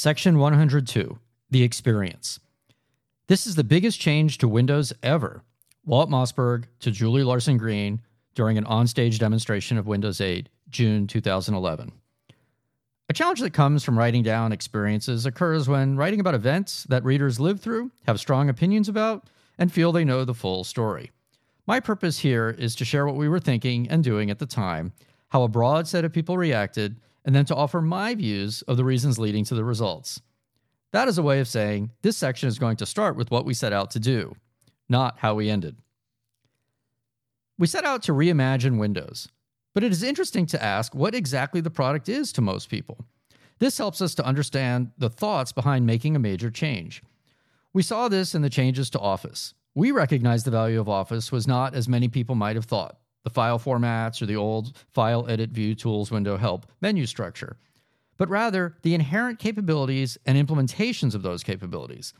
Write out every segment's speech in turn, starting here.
Section 102 The Experience. This is the biggest change to Windows ever. Walt Mossberg to Julie Larson Green during an onstage demonstration of Windows 8, June 2011. A challenge that comes from writing down experiences occurs when writing about events that readers live through, have strong opinions about, and feel they know the full story. My purpose here is to share what we were thinking and doing at the time, how a broad set of people reacted, and then to offer my views of the reasons leading to the results. That is a way of saying this section is going to start with what we set out to do, not how we ended. We set out to reimagine Windows, but it is interesting to ask what exactly the product is to most people. This helps us to understand the thoughts behind making a major change. We saw this in the changes to Office. We recognized the value of Office was not as many people might have thought the file formats or the old File Edit View Tools window help menu structure, but rather the inherent capabilities and implementations of those capabilities.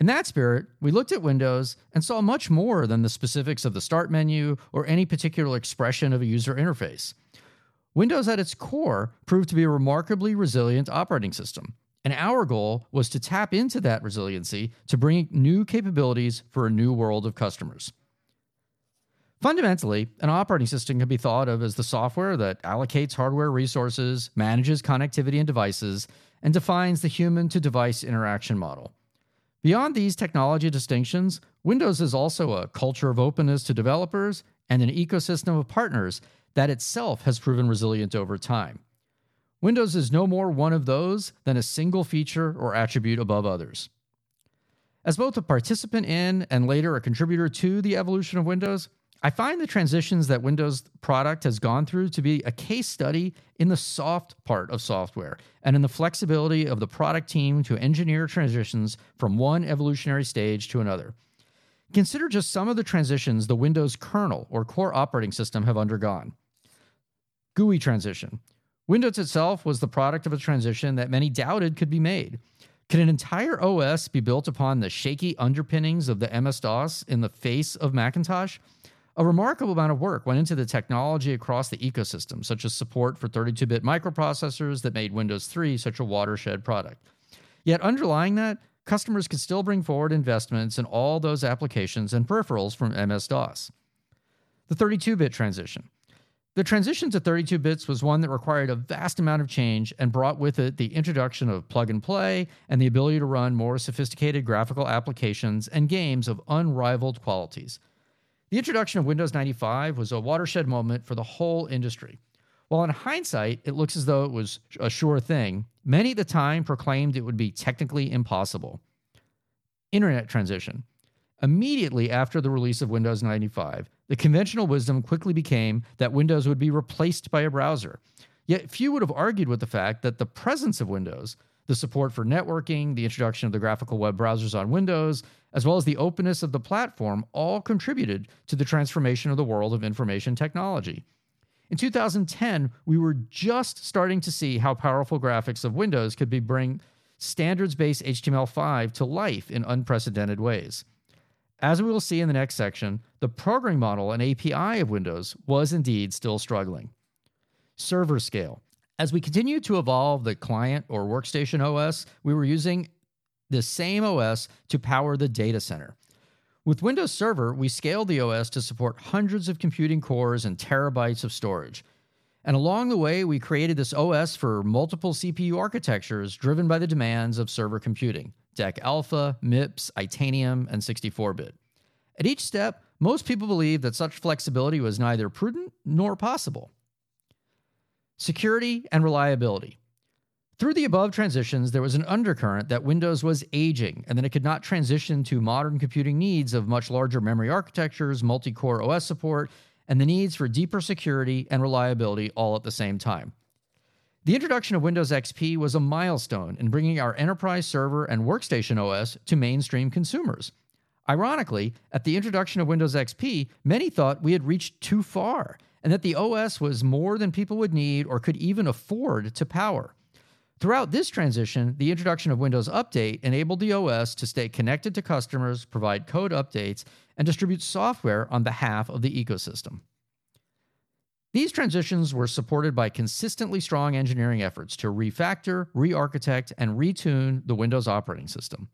In that spirit, we looked at Windows and saw much more than the specifics of the Start menu or any particular expression of a user interface. Windows at its core proved to be a remarkably resilient operating system, and our goal was to tap into that resiliency to bring new capabilities for a new world of customers. Fundamentally, an operating system can be thought of as the software that allocates hardware resources, manages connectivity and devices, and defines the human to device interaction model. Beyond these technology distinctions, Windows is also a culture of openness to developers and an ecosystem of partners that itself has proven resilient over time. Windows is no more one of those than a single feature or attribute above others. As both a participant in and later a contributor to the evolution of Windows, I find the transitions that Windows product has gone through to be a case study in the soft part of software and in the flexibility of the product team to engineer transitions from one evolutionary stage to another. Consider just some of the transitions the Windows kernel or core operating system have undergone. GUI transition. Windows itself was the product of a transition that many doubted could be made. Can an entire OS be built upon the shaky underpinnings of the MS DOS in the face of Macintosh? A remarkable amount of work went into the technology across the ecosystem, such as support for 32 bit microprocessors that made Windows 3 such a watershed product. Yet, underlying that, customers could still bring forward investments in all those applications and peripherals from MS DOS. The 32 bit transition. The transition to 32 bits was one that required a vast amount of change and brought with it the introduction of plug and play and the ability to run more sophisticated graphical applications and games of unrivaled qualities. The introduction of Windows 95 was a watershed moment for the whole industry. While in hindsight, it looks as though it was a sure thing, many at the time proclaimed it would be technically impossible. Internet transition. Immediately after the release of Windows 95, the conventional wisdom quickly became that Windows would be replaced by a browser. Yet few would have argued with the fact that the presence of Windows the support for networking, the introduction of the graphical web browsers on Windows, as well as the openness of the platform all contributed to the transformation of the world of information technology. In 2010, we were just starting to see how powerful graphics of Windows could be bring standards-based HTML5 to life in unprecedented ways. As we will see in the next section, the programming model and API of Windows was indeed still struggling. Server scale. As we continued to evolve the client or workstation OS, we were using the same OS to power the data center. With Windows Server, we scaled the OS to support hundreds of computing cores and terabytes of storage. And along the way, we created this OS for multiple CPU architectures driven by the demands of server computing DEC Alpha, MIPS, Itanium, and 64 bit. At each step, most people believed that such flexibility was neither prudent nor possible security, and reliability. Through the above transitions, there was an undercurrent that Windows was aging and that it could not transition to modern computing needs of much larger memory architectures, multi core OS support, and the needs for deeper security and reliability all at the same time. The introduction of Windows XP was a milestone in bringing our enterprise server and workstation OS to mainstream consumers. Ironically, at the introduction of Windows XP, many thought we had reached too far and that the OS was more than people would need or could even afford to power. Throughout this transition, the introduction of Windows Update enabled the OS to stay connected to customers, provide code updates, and distribute software on behalf of the ecosystem. These transitions were supported by consistently strong engineering efforts to refactor, re architect, and retune the Windows operating system.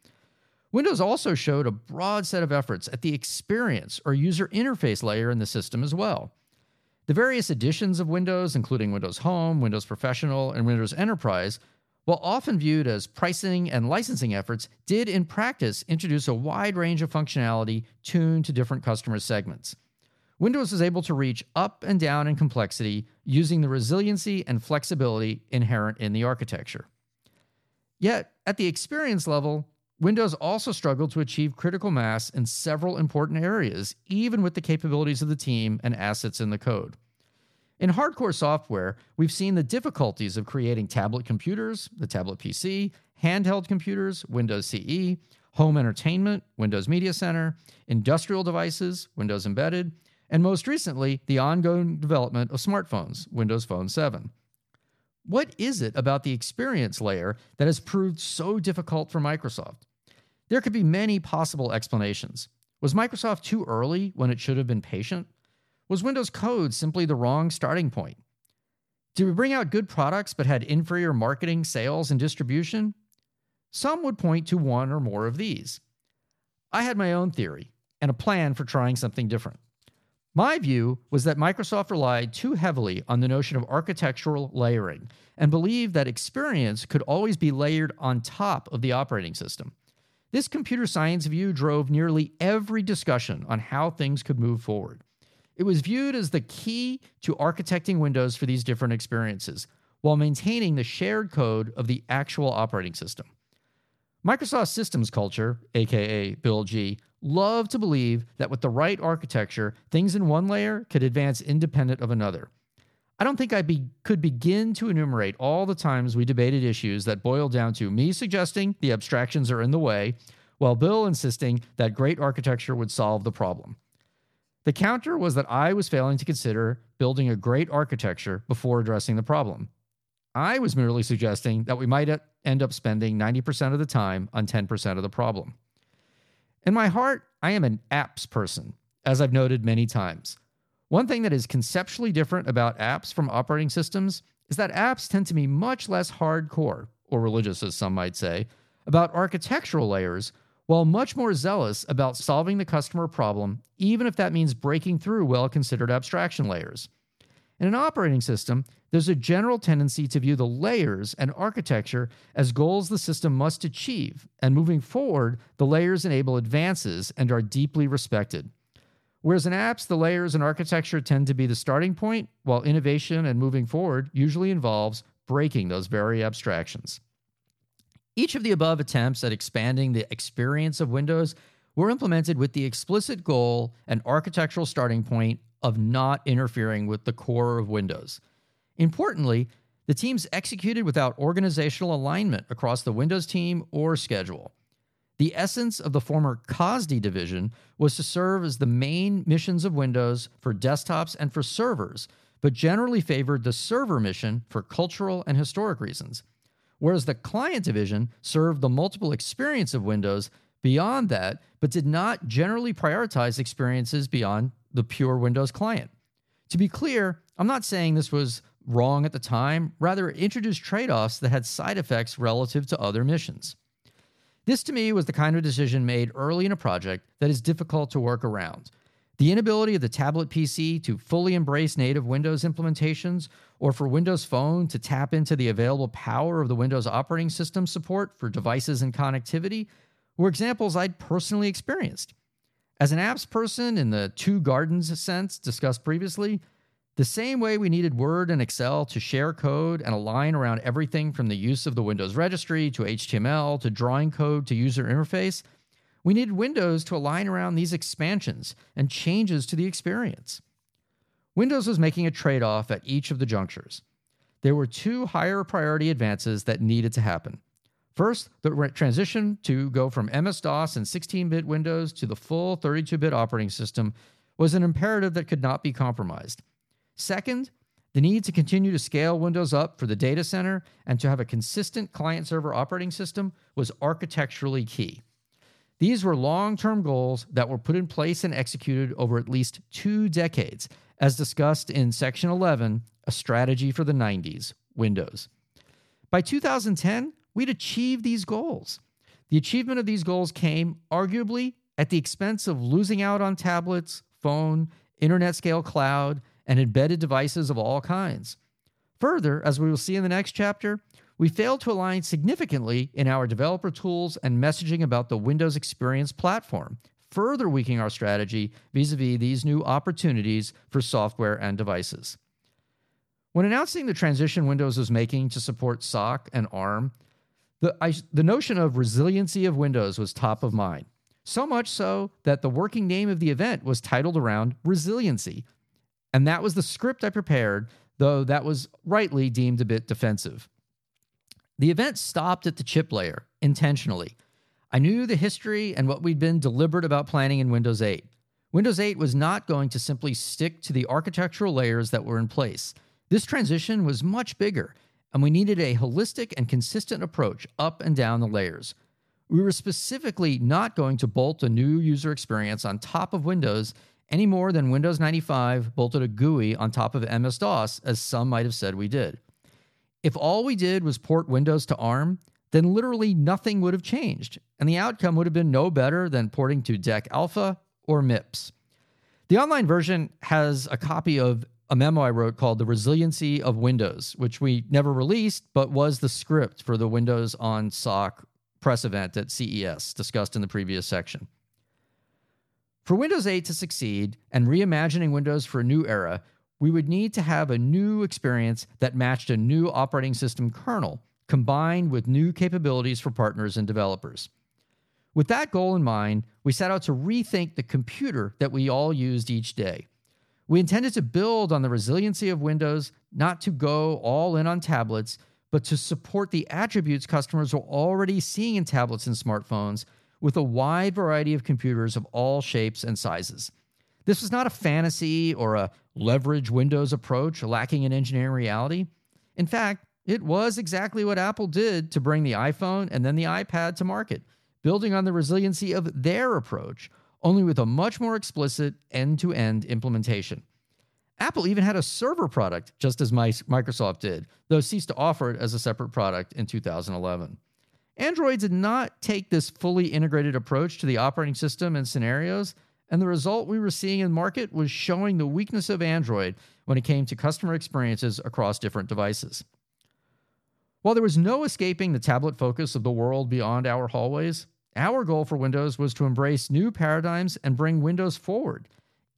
Windows also showed a broad set of efforts at the experience or user interface layer in the system as well. The various editions of Windows, including Windows Home, Windows Professional, and Windows Enterprise, while often viewed as pricing and licensing efforts, did in practice introduce a wide range of functionality tuned to different customer segments. Windows was able to reach up and down in complexity using the resiliency and flexibility inherent in the architecture. Yet, at the experience level, Windows also struggled to achieve critical mass in several important areas, even with the capabilities of the team and assets in the code. In hardcore software, we've seen the difficulties of creating tablet computers, the tablet PC, handheld computers, Windows CE, home entertainment, Windows Media Center, industrial devices, Windows Embedded, and most recently, the ongoing development of smartphones, Windows Phone 7. What is it about the experience layer that has proved so difficult for Microsoft? There could be many possible explanations. Was Microsoft too early when it should have been patient? Was Windows Code simply the wrong starting point? Did we bring out good products but had inferior marketing, sales, and distribution? Some would point to one or more of these. I had my own theory and a plan for trying something different. My view was that Microsoft relied too heavily on the notion of architectural layering and believed that experience could always be layered on top of the operating system. This computer science view drove nearly every discussion on how things could move forward. It was viewed as the key to architecting Windows for these different experiences while maintaining the shared code of the actual operating system. Microsoft systems culture, aka Bill G, love to believe that with the right architecture, things in one layer could advance independent of another. I don't think I be, could begin to enumerate all the times we debated issues that boiled down to me suggesting the abstractions are in the way, while Bill insisting that great architecture would solve the problem. The counter was that I was failing to consider building a great architecture before addressing the problem. I was merely suggesting that we might uh, end up spending 90% of the time on 10% of the problem. In my heart, I am an apps person, as I've noted many times. One thing that is conceptually different about apps from operating systems is that apps tend to be much less hardcore, or religious as some might say, about architectural layers, while much more zealous about solving the customer problem, even if that means breaking through well considered abstraction layers. In an operating system, there's a general tendency to view the layers and architecture as goals the system must achieve, and moving forward, the layers enable advances and are deeply respected. Whereas in apps, the layers and architecture tend to be the starting point, while innovation and moving forward usually involves breaking those very abstractions. Each of the above attempts at expanding the experience of Windows were implemented with the explicit goal and architectural starting point of not interfering with the core of Windows. Importantly, the teams executed without organizational alignment across the Windows team or schedule. The essence of the former COSD division was to serve as the main missions of Windows for desktops and for servers, but generally favored the server mission for cultural and historic reasons. Whereas the client division served the multiple experience of Windows beyond that, but did not generally prioritize experiences beyond the pure Windows client. To be clear, I'm not saying this was wrong at the time, rather, it introduced trade offs that had side effects relative to other missions. This to me was the kind of decision made early in a project that is difficult to work around. The inability of the tablet PC to fully embrace native Windows implementations, or for Windows Phone to tap into the available power of the Windows operating system support for devices and connectivity, were examples I'd personally experienced. As an apps person in the two gardens sense discussed previously, the same way we needed Word and Excel to share code and align around everything from the use of the Windows registry to HTML to drawing code to user interface, we needed Windows to align around these expansions and changes to the experience. Windows was making a trade off at each of the junctures. There were two higher priority advances that needed to happen First, the transition to go from MS DOS and 16 bit Windows to the full 32 bit operating system was an imperative that could not be compromised. Second, the need to continue to scale Windows up for the data center and to have a consistent client server operating system was architecturally key. These were long term goals that were put in place and executed over at least two decades as discussed in Section 11, A Strategy for the 90s, Windows. By 2010, we'd achieved these goals. The achievement of these goals came, arguably, at the expense of losing out on tablets, phone, internet scale cloud, and embedded devices of all kinds. Further, as we will see in the next chapter, we failed to align significantly in our developer tools and messaging about the Windows Experience platform, further weakening our strategy vis a vis these new opportunities for software and devices. When announcing the transition Windows was making to support SOC and ARM, the, I, the notion of resiliency of Windows was top of mind. So much so that the working name of the event was titled around resiliency. And that was the script I prepared, though that was rightly deemed a bit defensive. The event stopped at the chip layer intentionally. I knew the history and what we'd been deliberate about planning in Windows 8. Windows 8 was not going to simply stick to the architectural layers that were in place. This transition was much bigger, and we needed a holistic and consistent approach up and down the layers. We were specifically not going to bolt a new user experience on top of Windows any more than Windows 95 bolted a GUI on top of MS DOS, as some might have said we did. If all we did was port Windows to ARM, then literally nothing would have changed, and the outcome would have been no better than porting to DEC Alpha or MIPS. The online version has a copy of a memo I wrote called The Resiliency of Windows, which we never released, but was the script for the Windows on SOC press event at CES discussed in the previous section. For Windows 8 to succeed and reimagining Windows for a new era, we would need to have a new experience that matched a new operating system kernel combined with new capabilities for partners and developers. With that goal in mind, we set out to rethink the computer that we all used each day. We intended to build on the resiliency of Windows, not to go all in on tablets, but to support the attributes customers were already seeing in tablets and smartphones with a wide variety of computers of all shapes and sizes. This was not a fantasy or a leverage Windows approach lacking in engineering reality. In fact, it was exactly what Apple did to bring the iPhone and then the iPad to market, building on the resiliency of their approach, only with a much more explicit end to end implementation. Apple even had a server product, just as Microsoft did, though ceased to offer it as a separate product in 2011. Android did not take this fully integrated approach to the operating system and scenarios, and the result we were seeing in market was showing the weakness of Android when it came to customer experiences across different devices. While there was no escaping the tablet focus of the world beyond our hallways, our goal for Windows was to embrace new paradigms and bring Windows forward.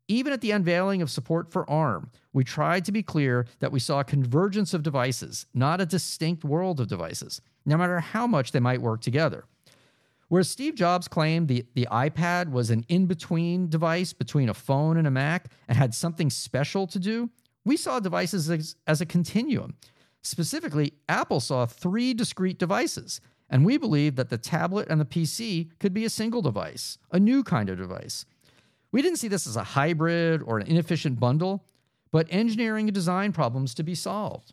Even at the unveiling of support for ARM, we tried to be clear that we saw a convergence of devices, not a distinct world of devices, no matter how much they might work together. Whereas Steve Jobs claimed the, the iPad was an in between device between a phone and a Mac and had something special to do, we saw devices as, as a continuum. Specifically, Apple saw three discrete devices, and we believed that the tablet and the PC could be a single device, a new kind of device. We didn't see this as a hybrid or an inefficient bundle, but engineering and design problems to be solved.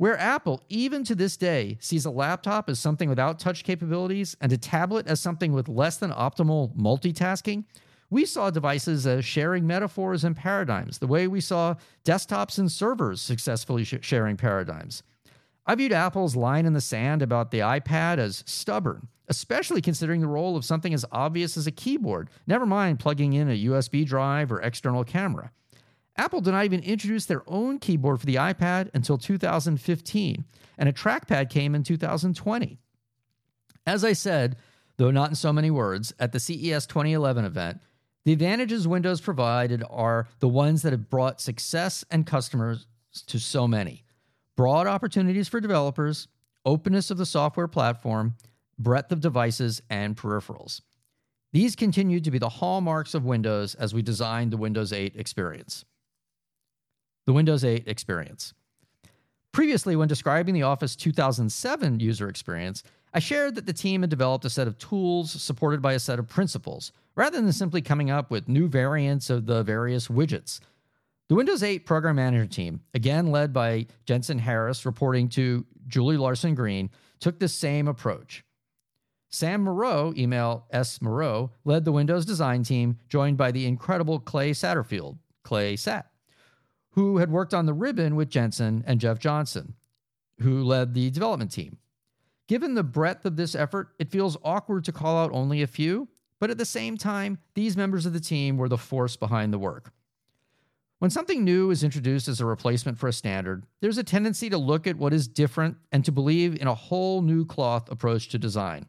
Where Apple, even to this day, sees a laptop as something without touch capabilities and a tablet as something with less than optimal multitasking, we saw devices as sharing metaphors and paradigms, the way we saw desktops and servers successfully sh- sharing paradigms. I viewed Apple's line in the sand about the iPad as stubborn, especially considering the role of something as obvious as a keyboard, never mind plugging in a USB drive or external camera. Apple did not even introduce their own keyboard for the iPad until 2015, and a trackpad came in 2020. As I said, though not in so many words, at the CES 2011 event, the advantages Windows provided are the ones that have brought success and customers to so many broad opportunities for developers, openness of the software platform, breadth of devices, and peripherals. These continue to be the hallmarks of Windows as we designed the Windows 8 experience the Windows 8 experience. Previously, when describing the Office 2007 user experience, I shared that the team had developed a set of tools supported by a set of principles, rather than simply coming up with new variants of the various widgets. The Windows 8 program manager team, again led by Jensen Harris reporting to Julie Larson Green, took the same approach. Sam Moreau, email S. Moreau, led the Windows design team, joined by the incredible Clay Satterfield, Clay Satt, who had worked on the ribbon with Jensen and Jeff Johnson, who led the development team. Given the breadth of this effort, it feels awkward to call out only a few, but at the same time, these members of the team were the force behind the work. When something new is introduced as a replacement for a standard, there's a tendency to look at what is different and to believe in a whole new cloth approach to design.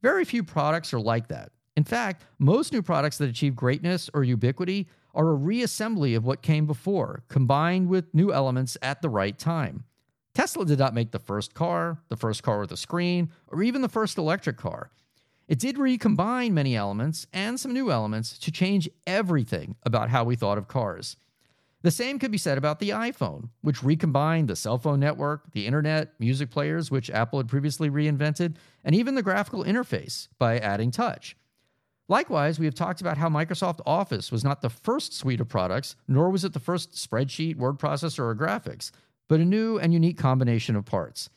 Very few products are like that. In fact, most new products that achieve greatness or ubiquity are a reassembly of what came before, combined with new elements at the right time. Tesla did not make the first car, the first car with a screen, or even the first electric car. It did recombine many elements and some new elements to change everything about how we thought of cars. The same could be said about the iPhone, which recombined the cell phone network, the internet, music players, which Apple had previously reinvented, and even the graphical interface by adding touch. Likewise, we have talked about how Microsoft Office was not the first suite of products, nor was it the first spreadsheet, word processor, or graphics, but a new and unique combination of parts.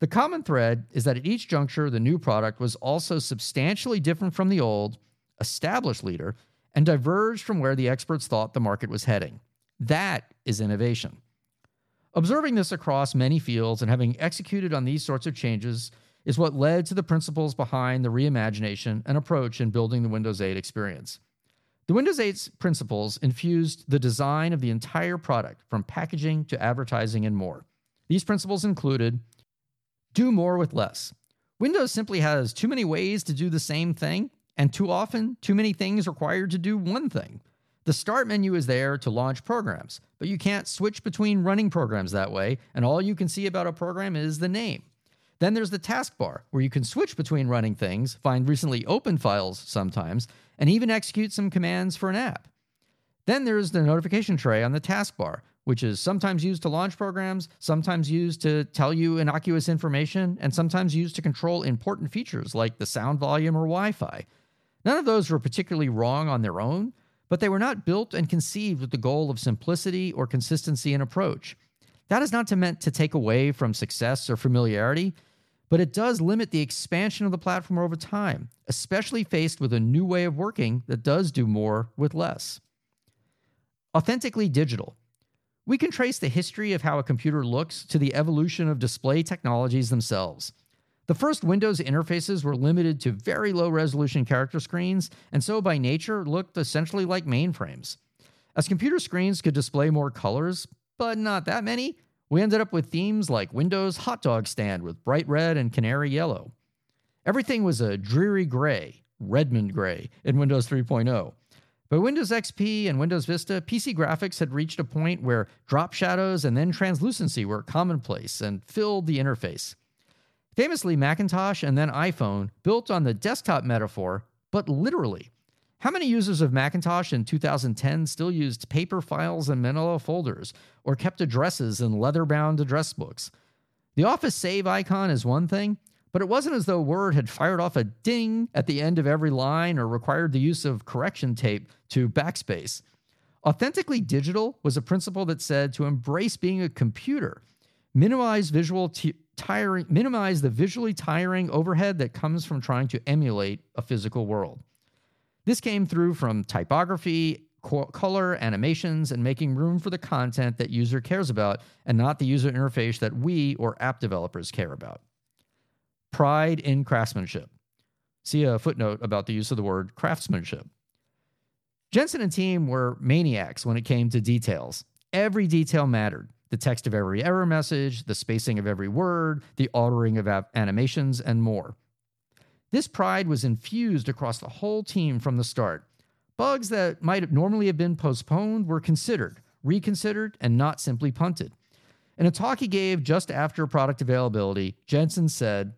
The common thread is that at each juncture, the new product was also substantially different from the old, established leader, and diverged from where the experts thought the market was heading. That is innovation. Observing this across many fields and having executed on these sorts of changes is what led to the principles behind the reimagination and approach in building the Windows 8 experience. The Windows 8's principles infused the design of the entire product, from packaging to advertising and more. These principles included do more with less. Windows simply has too many ways to do the same thing, and too often, too many things required to do one thing. The Start menu is there to launch programs, but you can't switch between running programs that way, and all you can see about a program is the name. Then there's the taskbar, where you can switch between running things, find recently opened files sometimes, and even execute some commands for an app. Then there's the notification tray on the taskbar, which is sometimes used to launch programs, sometimes used to tell you innocuous information, and sometimes used to control important features like the sound volume or Wi Fi. None of those were particularly wrong on their own, but they were not built and conceived with the goal of simplicity or consistency in approach. That is not to meant to take away from success or familiarity but it does limit the expansion of the platform over time, especially faced with a new way of working that does do more with less. Authentically digital. We can trace the history of how a computer looks to the evolution of display technologies themselves. The first Windows interfaces were limited to very low resolution character screens, and so by nature looked essentially like mainframes. As computer screens could display more colors, but not that many, we ended up with themes like Windows hot dog stand with bright red and canary yellow. Everything was a dreary gray, Redmond gray, in Windows 3.0. But Windows XP and Windows Vista, PC graphics had reached a point where drop shadows and then translucency were commonplace and filled the interface. Famously, Macintosh and then iPhone built on the desktop metaphor, but literally. How many users of Macintosh in 2010 still used paper files and manila folders, or kept addresses in leather bound address books? The Office Save icon is one thing, but it wasn't as though Word had fired off a ding at the end of every line or required the use of correction tape to backspace. Authentically digital was a principle that said to embrace being a computer, minimize visual t- tiring, minimize the visually tiring overhead that comes from trying to emulate a physical world. This came through from typography, co- color, animations, and making room for the content that user cares about and not the user interface that we or app developers care about. Pride in craftsmanship. See a footnote about the use of the word craftsmanship. Jensen and team were maniacs when it came to details. Every detail mattered the text of every error message, the spacing of every word, the ordering of animations, and more. This pride was infused across the whole team from the start. Bugs that might normally have been postponed were considered, reconsidered, and not simply punted. In a talk he gave just after product availability, Jensen said,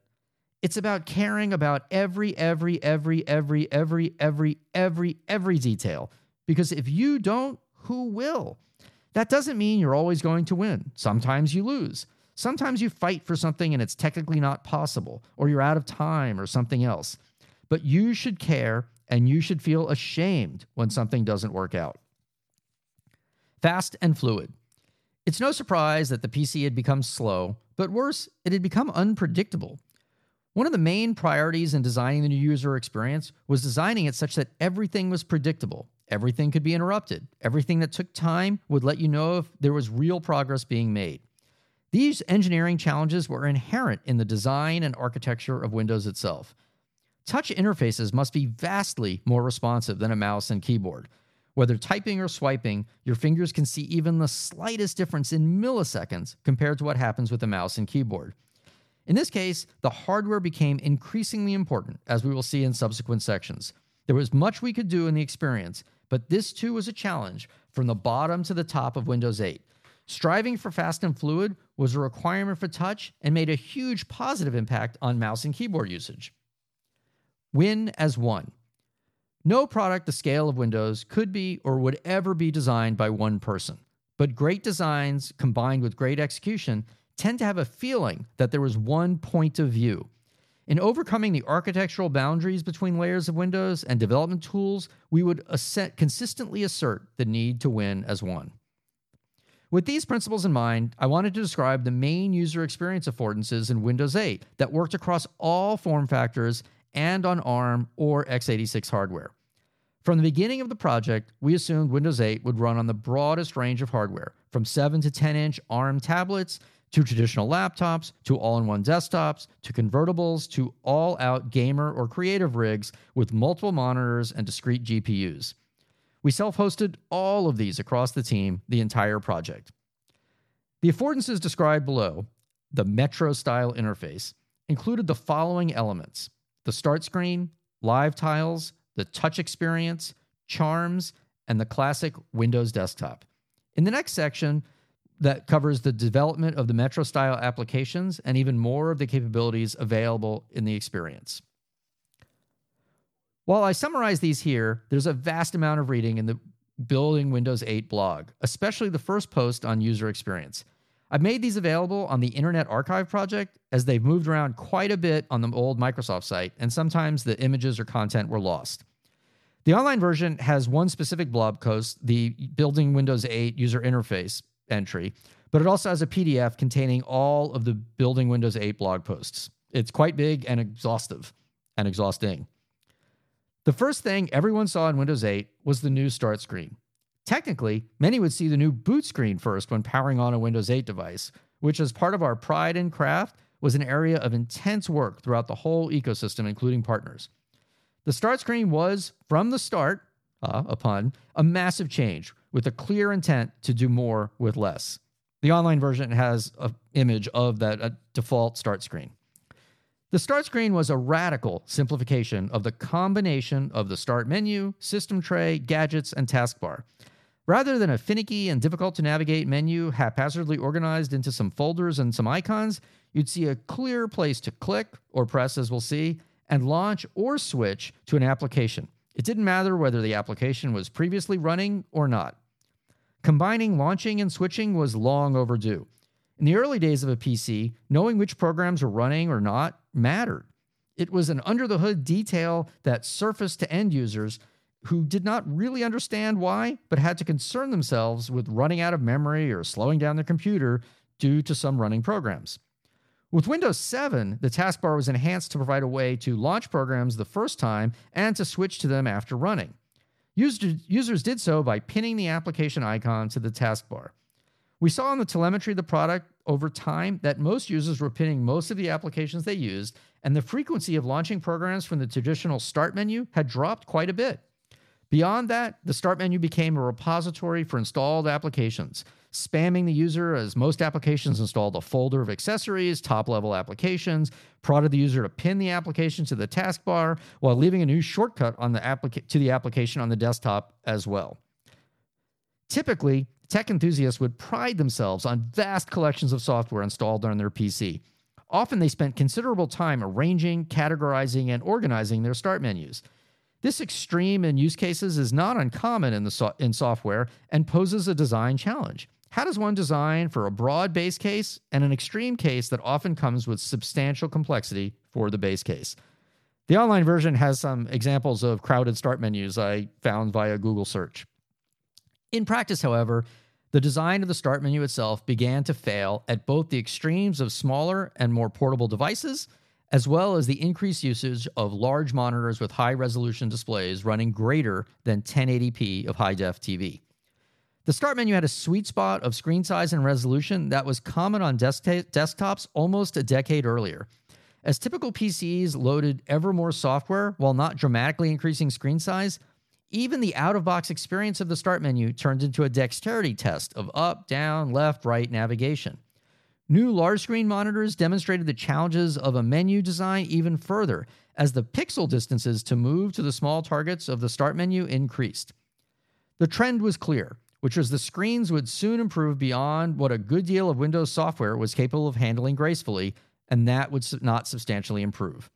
It's about caring about every, every, every, every, every, every, every, every detail. Because if you don't, who will? That doesn't mean you're always going to win. Sometimes you lose. Sometimes you fight for something and it's technically not possible, or you're out of time or something else. But you should care and you should feel ashamed when something doesn't work out. Fast and fluid. It's no surprise that the PC had become slow, but worse, it had become unpredictable. One of the main priorities in designing the new user experience was designing it such that everything was predictable. everything could be interrupted. Everything that took time would let you know if there was real progress being made. These engineering challenges were inherent in the design and architecture of Windows itself. Touch interfaces must be vastly more responsive than a mouse and keyboard. Whether typing or swiping, your fingers can see even the slightest difference in milliseconds compared to what happens with a mouse and keyboard. In this case, the hardware became increasingly important, as we will see in subsequent sections. There was much we could do in the experience, but this too was a challenge from the bottom to the top of Windows 8. Striving for fast and fluid was a requirement for touch and made a huge positive impact on mouse and keyboard usage. Win as one. No product the scale of Windows could be or would ever be designed by one person. But great designs combined with great execution tend to have a feeling that there was one point of view. In overcoming the architectural boundaries between layers of Windows and development tools, we would consistently assert the need to win as one. With these principles in mind, I wanted to describe the main user experience affordances in Windows 8 that worked across all form factors and on ARM or x86 hardware. From the beginning of the project, we assumed Windows 8 would run on the broadest range of hardware, from 7 to 10 inch ARM tablets to traditional laptops to all in one desktops to convertibles to all out gamer or creative rigs with multiple monitors and discrete GPUs. We self hosted all of these across the team the entire project. The affordances described below, the Metro style interface, included the following elements the start screen, live tiles, the touch experience, charms, and the classic Windows desktop. In the next section, that covers the development of the Metro style applications and even more of the capabilities available in the experience. While I summarize these here, there's a vast amount of reading in the Building Windows 8 blog, especially the first post on user experience. I've made these available on the Internet Archive project as they've moved around quite a bit on the old Microsoft site, and sometimes the images or content were lost. The online version has one specific blog post, the Building Windows 8 user interface entry, but it also has a PDF containing all of the Building Windows 8 blog posts. It's quite big and exhaustive and exhausting. The first thing everyone saw in Windows 8 was the new start screen. Technically, many would see the new boot screen first when powering on a Windows 8 device, which, as part of our pride and craft, was an area of intense work throughout the whole ecosystem, including partners. The start screen was, from the start, uh, a pun, a massive change with a clear intent to do more with less. The online version has an image of that uh, default start screen. The start screen was a radical simplification of the combination of the start menu, system tray, gadgets, and taskbar. Rather than a finicky and difficult to navigate menu haphazardly organized into some folders and some icons, you'd see a clear place to click or press, as we'll see, and launch or switch to an application. It didn't matter whether the application was previously running or not. Combining launching and switching was long overdue. In the early days of a PC, knowing which programs were running or not mattered. It was an under the hood detail that surfaced to end users who did not really understand why, but had to concern themselves with running out of memory or slowing down their computer due to some running programs. With Windows 7, the taskbar was enhanced to provide a way to launch programs the first time and to switch to them after running. users did so by pinning the application icon to the taskbar. We saw in the telemetry of the product over time that most users were pinning most of the applications they used, and the frequency of launching programs from the traditional start menu had dropped quite a bit. Beyond that, the Start menu became a repository for installed applications, spamming the user as most applications installed a folder of accessories, top level applications, prodded the user to pin the application to the taskbar while leaving a new shortcut on the applica- to the application on the desktop as well. Typically, tech enthusiasts would pride themselves on vast collections of software installed on their PC. Often they spent considerable time arranging, categorizing, and organizing their start menus. This extreme in use cases is not uncommon in, the so- in software and poses a design challenge. How does one design for a broad base case and an extreme case that often comes with substantial complexity for the base case? The online version has some examples of crowded start menus I found via Google search. In practice, however, the design of the start menu itself began to fail at both the extremes of smaller and more portable devices as well as the increased usage of large monitors with high resolution displays running greater than 1080p of high def TV. The start menu had a sweet spot of screen size and resolution that was common on desktops almost a decade earlier. As typical PCs loaded ever more software while not dramatically increasing screen size, even the out of box experience of the start menu turned into a dexterity test of up, down, left, right navigation. New large screen monitors demonstrated the challenges of a menu design even further as the pixel distances to move to the small targets of the start menu increased. The trend was clear which was the screens would soon improve beyond what a good deal of Windows software was capable of handling gracefully, and that would not substantially improve.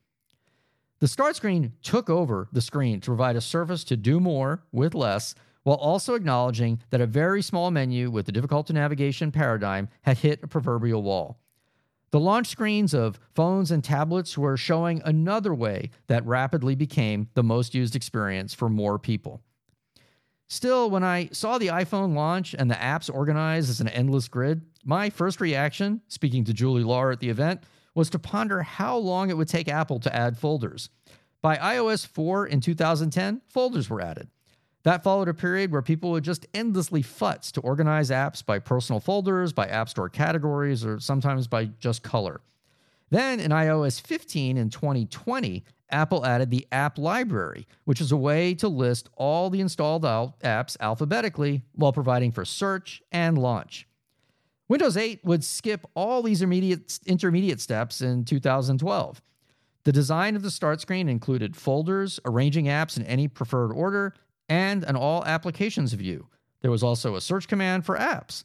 The start screen took over the screen to provide a surface to do more with less, while also acknowledging that a very small menu with a difficult to navigation paradigm had hit a proverbial wall. The launch screens of phones and tablets were showing another way that rapidly became the most used experience for more people. Still, when I saw the iPhone launch and the apps organized as an endless grid, my first reaction, speaking to Julie Lahr at the event, was to ponder how long it would take Apple to add folders. By iOS 4 in 2010, folders were added. That followed a period where people would just endlessly futz to organize apps by personal folders, by App Store categories, or sometimes by just color. Then in iOS 15 in 2020, Apple added the App Library, which is a way to list all the installed apps alphabetically while providing for search and launch. Windows 8 would skip all these intermediate steps in 2012. The design of the start screen included folders, arranging apps in any preferred order, and an all applications view. There was also a search command for apps.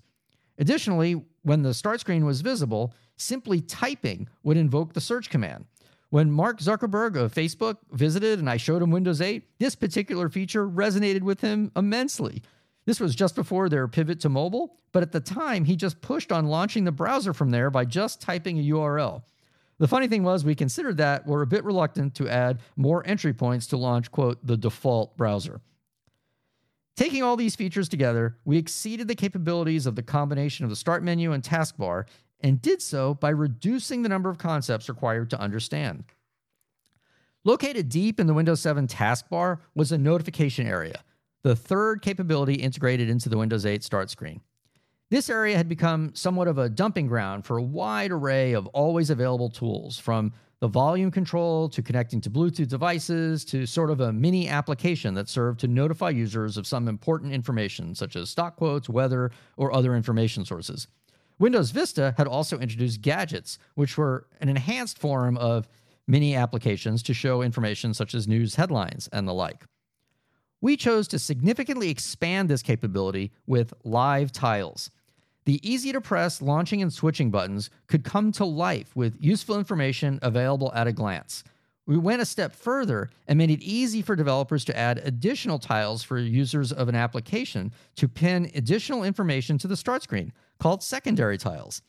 Additionally, when the start screen was visible, simply typing would invoke the search command. When Mark Zuckerberg of Facebook visited and I showed him Windows 8, this particular feature resonated with him immensely. This was just before their pivot to mobile, but at the time, he just pushed on launching the browser from there by just typing a URL. The funny thing was, we considered that we're a bit reluctant to add more entry points to launch, quote, the default browser. Taking all these features together, we exceeded the capabilities of the combination of the start menu and taskbar and did so by reducing the number of concepts required to understand. Located deep in the Windows 7 taskbar was a notification area, the third capability integrated into the Windows 8 start screen. This area had become somewhat of a dumping ground for a wide array of always available tools, from the volume control to connecting to Bluetooth devices to sort of a mini application that served to notify users of some important information, such as stock quotes, weather, or other information sources. Windows Vista had also introduced gadgets, which were an enhanced form of mini applications to show information such as news headlines and the like. We chose to significantly expand this capability with live tiles. The easy to press launching and switching buttons could come to life with useful information available at a glance. We went a step further and made it easy for developers to add additional tiles for users of an application to pin additional information to the start screen, called secondary tiles.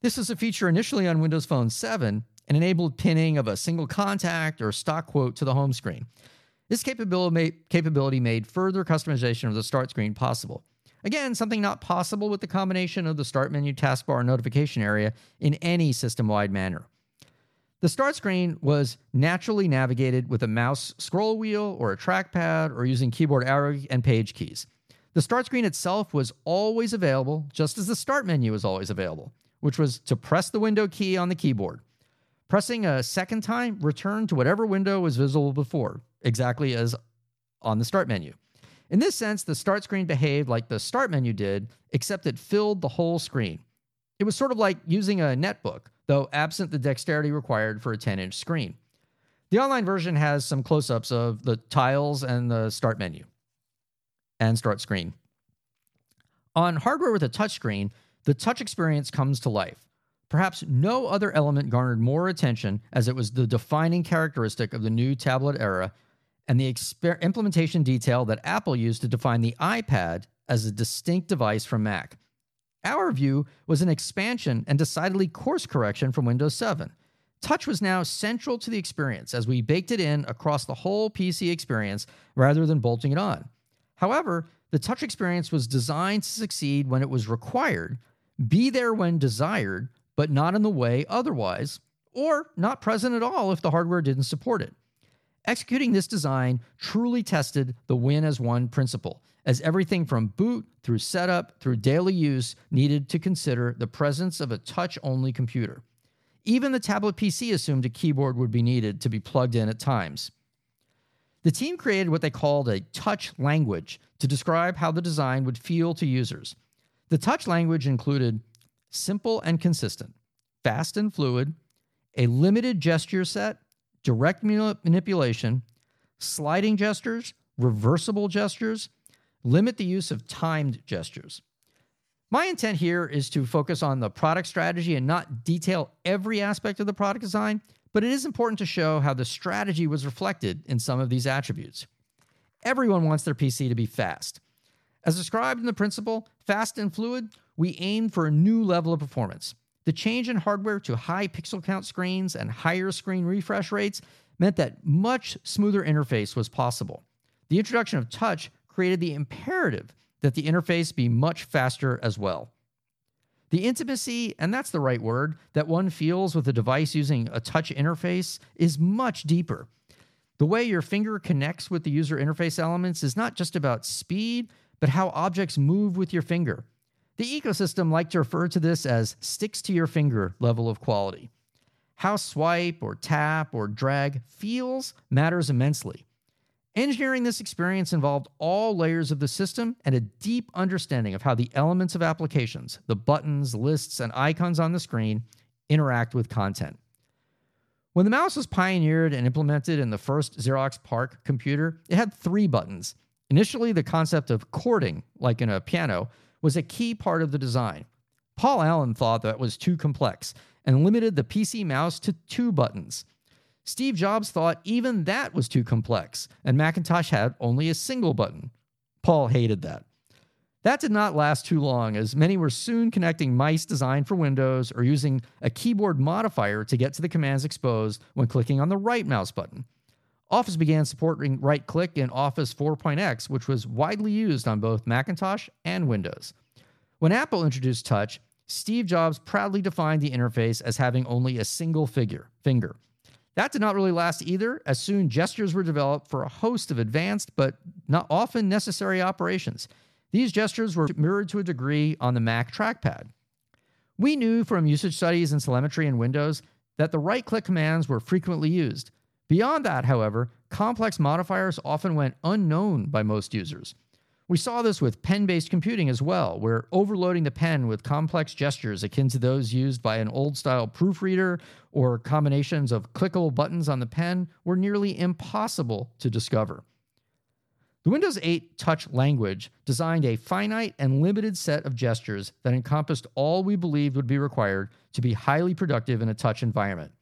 This is a feature initially on Windows Phone 7 and enabled pinning of a single contact or stock quote to the home screen. This capability made further customization of the start screen possible. Again, something not possible with the combination of the start menu, taskbar, and notification area in any system wide manner. The start screen was naturally navigated with a mouse scroll wheel or a trackpad or using keyboard arrow and page keys. The start screen itself was always available, just as the start menu was always available, which was to press the window key on the keyboard. Pressing a second time returned to whatever window was visible before, exactly as on the start menu. In this sense, the start screen behaved like the start menu did, except it filled the whole screen. It was sort of like using a netbook, though absent the dexterity required for a 10 inch screen. The online version has some close ups of the tiles and the start menu and start screen. On hardware with a touchscreen, the touch experience comes to life. Perhaps no other element garnered more attention as it was the defining characteristic of the new tablet era and the exper- implementation detail that Apple used to define the iPad as a distinct device from Mac. Our view was an expansion and decidedly course correction from Windows 7. Touch was now central to the experience as we baked it in across the whole PC experience rather than bolting it on. However, the touch experience was designed to succeed when it was required, be there when desired, but not in the way otherwise, or not present at all if the hardware didn't support it. Executing this design truly tested the win as one principle, as everything from boot through setup through daily use needed to consider the presence of a touch only computer. Even the tablet PC assumed a keyboard would be needed to be plugged in at times. The team created what they called a touch language to describe how the design would feel to users. The touch language included simple and consistent, fast and fluid, a limited gesture set, direct manipulation, sliding gestures, reversible gestures, limit the use of timed gestures. My intent here is to focus on the product strategy and not detail every aspect of the product design, but it is important to show how the strategy was reflected in some of these attributes. Everyone wants their PC to be fast. As described in the principle, fast and fluid, we aim for a new level of performance. The change in hardware to high pixel count screens and higher screen refresh rates meant that much smoother interface was possible. The introduction of touch created the imperative that the interface be much faster as well. The intimacy, and that's the right word, that one feels with a device using a touch interface is much deeper. The way your finger connects with the user interface elements is not just about speed, but how objects move with your finger. The ecosystem like to refer to this as sticks to your finger level of quality. How swipe or tap or drag feels matters immensely. Engineering this experience involved all layers of the system and a deep understanding of how the elements of applications, the buttons, lists, and icons on the screen, interact with content. When the mouse was pioneered and implemented in the first Xerox PARC computer, it had three buttons. Initially, the concept of chording, like in a piano, was a key part of the design. Paul Allen thought that was too complex and limited the PC mouse to two buttons. Steve Jobs thought even that was too complex, and Macintosh had only a single button. Paul hated that. That did not last too long, as many were soon connecting mice designed for Windows or using a keyboard modifier to get to the commands exposed when clicking on the right mouse button. Office began supporting right click in Office 4.x, which was widely used on both Macintosh and Windows. When Apple introduced Touch, Steve Jobs proudly defined the interface as having only a single figure, finger. That did not really last either, as soon gestures were developed for a host of advanced but not often necessary operations. These gestures were mirrored to a degree on the Mac trackpad. We knew from usage studies and telemetry in Windows that the right click commands were frequently used. Beyond that, however, complex modifiers often went unknown by most users. We saw this with pen based computing as well, where overloading the pen with complex gestures akin to those used by an old style proofreader or combinations of clickable buttons on the pen were nearly impossible to discover. The Windows 8 Touch language designed a finite and limited set of gestures that encompassed all we believed would be required to be highly productive in a touch environment.